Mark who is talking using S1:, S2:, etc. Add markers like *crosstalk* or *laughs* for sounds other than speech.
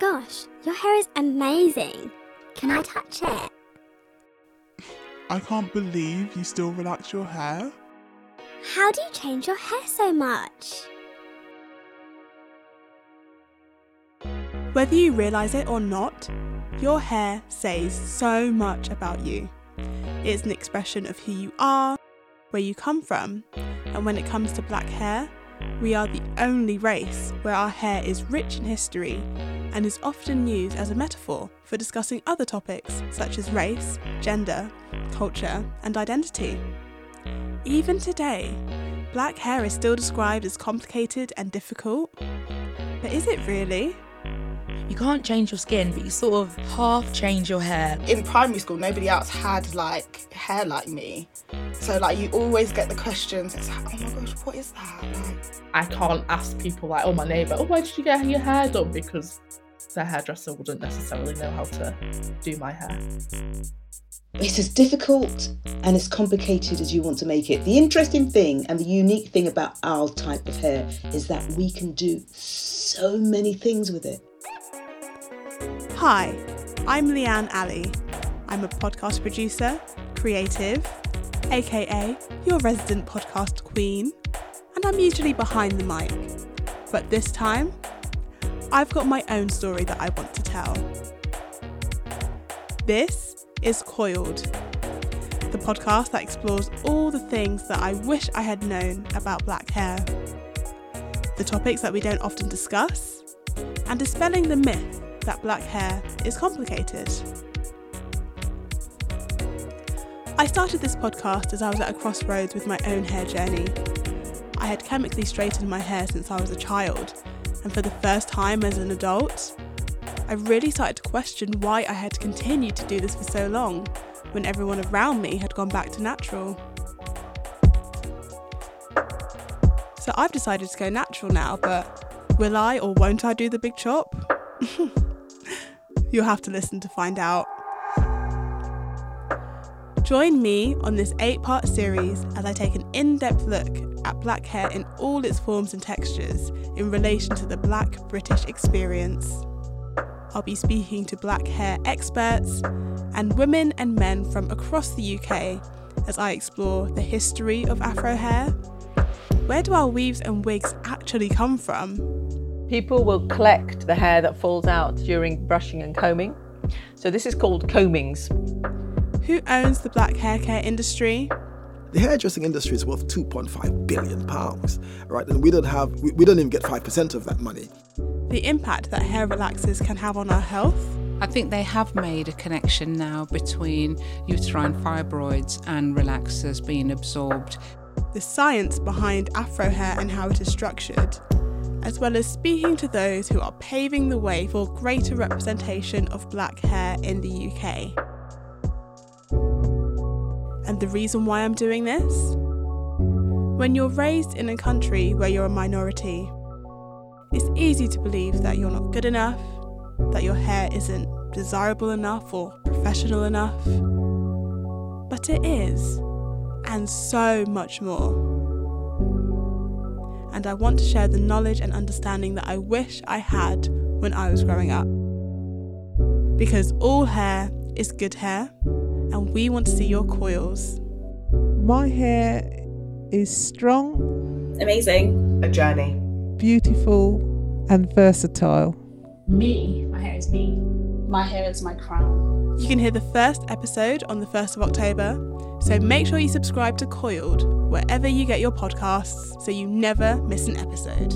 S1: my gosh, your hair is amazing. Can I touch it?
S2: I can't believe you still relax your hair.
S1: How do you change your hair so much?
S3: Whether you realise it or not, your hair says so much about you. It's an expression of who you are, where you come from, and when it comes to black hair, we are the only race where our hair is rich in history and is often used as a metaphor for discussing other topics such as race, gender, culture, and identity. Even today, black hair is still described as complicated and difficult. But is it really?
S4: You can't change your skin, but you sort of half change your hair.
S5: In primary school, nobody else had like hair like me. So like you always get the questions. It's like, oh my gosh, what is that? Like,
S6: I can't ask people like, oh my neighbour, oh why did you get your hair done? Because their hairdresser wouldn't necessarily know how to do my hair.
S7: It's as difficult and as complicated as you want to make it. The interesting thing and the unique thing about our type of hair is that we can do so many things with it.
S3: Hi, I'm Leanne Alie. I'm a podcast producer, creative, aka your resident podcast queen, and I'm usually behind the mic. But this time, I've got my own story that I want to tell. This is Coiled, the podcast that explores all the things that I wish I had known about black hair, the topics that we don't often discuss, and dispelling the myth that black hair is complicated. I started this podcast as I was at a crossroads with my own hair journey. I had chemically straightened my hair since I was a child, and for the first time as an adult, I really started to question why I had continued to do this for so long when everyone around me had gone back to natural. So I've decided to go natural now, but will I or won't I do the big chop? *laughs* You'll have to listen to find out. Join me on this eight part series as I take an in depth look at black hair in all its forms and textures in relation to the black British experience. I'll be speaking to black hair experts and women and men from across the UK as I explore the history of Afro hair. Where do our weaves and wigs actually come from?
S8: People will collect the hair that falls out during brushing and combing. So this is called combings.
S3: Who owns the black hair care industry?
S9: The hairdressing industry is worth 2.5 billion pounds, right? And we don't have, we, we don't even get 5% of that money.
S3: The impact that hair relaxers can have on our health.
S10: I think they have made a connection now between uterine fibroids and relaxers being absorbed.
S3: The science behind afro hair and how it is structured, as well as speaking to those who are paving the way for greater representation of black hair in the UK. The reason why I'm doing this? When you're raised in a country where you're a minority, it's easy to believe that you're not good enough, that your hair isn't desirable enough or professional enough. But it is, and so much more. And I want to share the knowledge and understanding that I wish I had when I was growing up. Because all hair is good hair, and we want to see your coils.
S11: My hair is strong,
S12: Amazing.
S5: a journey.
S11: beautiful, and versatile.
S12: Me. My hair is me. My hair is my crown.
S3: You can hear the first episode on the 1st of October, so make sure you subscribe to Coiled wherever you get your podcasts so you never miss an episode.